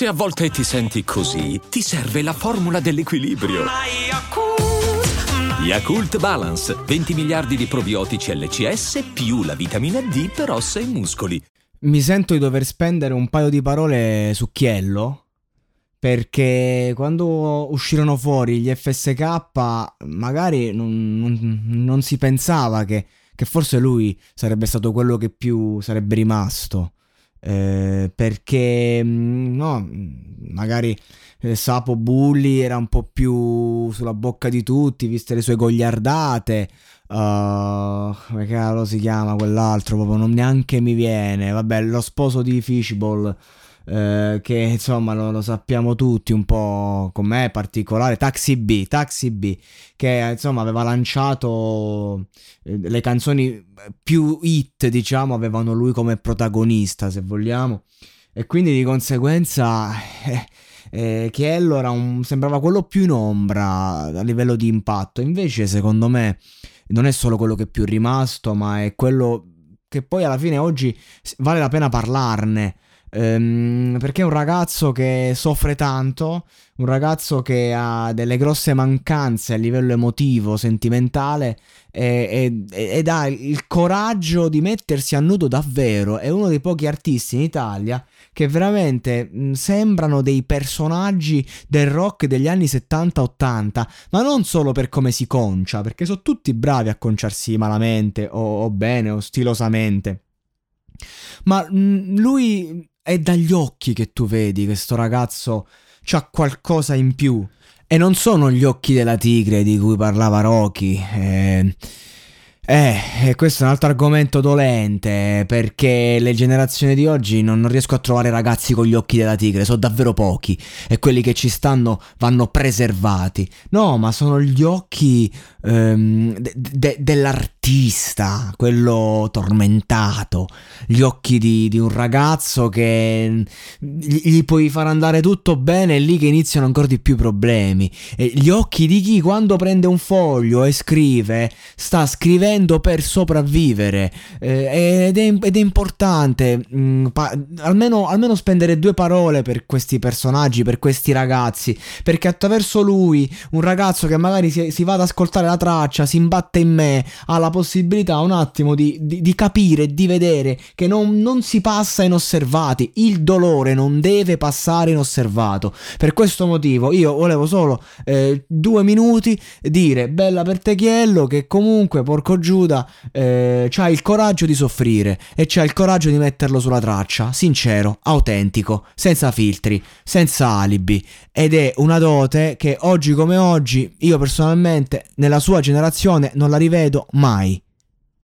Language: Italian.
Se a volte ti senti così, ti serve la formula dell'equilibrio. Yakult Balance, 20 miliardi di probiotici LCS più la vitamina D per ossa e muscoli. Mi sento di dover spendere un paio di parole su Chiello. Perché quando uscirono fuori gli FSK, magari non, non, non si pensava che, che, forse lui sarebbe stato quello che più sarebbe rimasto. Eh, perché, mm, no, magari eh, Sapo Bulli era un po' più sulla bocca di tutti, viste le sue gogliardate. Uh, come cavolo si chiama quell'altro? Proprio non neanche mi viene. Vabbè, lo sposo di Fishball. Eh, che insomma lo, lo, sappiamo tutti un po' com'è particolare Taxi B, Taxi B che insomma aveva lanciato eh, le canzoni più hit diciamo avevano lui come protagonista se vogliamo e quindi di conseguenza eh, eh, Chiello era un, sembrava quello più in ombra a livello di impatto. Invece, secondo me, non è solo quello che è più rimasto, ma è quello che poi alla fine oggi vale la pena parlarne. Ehm, perché è un ragazzo che soffre tanto, un ragazzo che ha delle grosse mancanze a livello emotivo, sentimentale e, e, ed ha il coraggio di mettersi a nudo davvero. È uno dei pochi artisti in Italia che veramente mh, sembrano dei personaggi del rock degli anni 70-80, ma non solo per come si concia, perché sono tutti bravi a conciarsi malamente o, o bene o stilosamente. Ma lui è dagli occhi che tu vedi questo ragazzo c'ha qualcosa in più. E non sono gli occhi della tigre di cui parlava Rocky. Eh, eh, questo è un altro argomento dolente perché le generazioni di oggi non, non, riesco a trovare ragazzi con gli occhi della tigre, sono davvero pochi e quelli che ci stanno vanno preservati. No, ma sono gli occhi ehm, de- de- dell'artista, quello tormentato, gli occhi di, di, un ragazzo che gli, puoi far andare tutto bene e lì che iniziano ancora di più problemi. E gli occhi di chi quando prende un foglio e scrive sta scrivendo per sopravvivere eh, ed, è, ed, è, importante mh, mm, pa- almeno, almeno, spendere due parole per questi personaggi, per questi ragazzi, perché attraverso lui, un ragazzo che magari si, si va ad ascoltare la traccia, si imbatte in me, ha la possibilità un attimo di, di, di capire, di vedere che non, non si passa inosservati, il dolore non deve passare inosservato. Per questo motivo io volevo solo eh, due minuti dire bella per Techiello che comunque porco Giuda eh, c'ha il coraggio di soffrire e c'ha il coraggio di metterlo sulla traccia, sincero, autentico, senza filtri, senza alibi ed è una dote che oggi come oggi io personalmente nella sua generazione non la rivedo mai.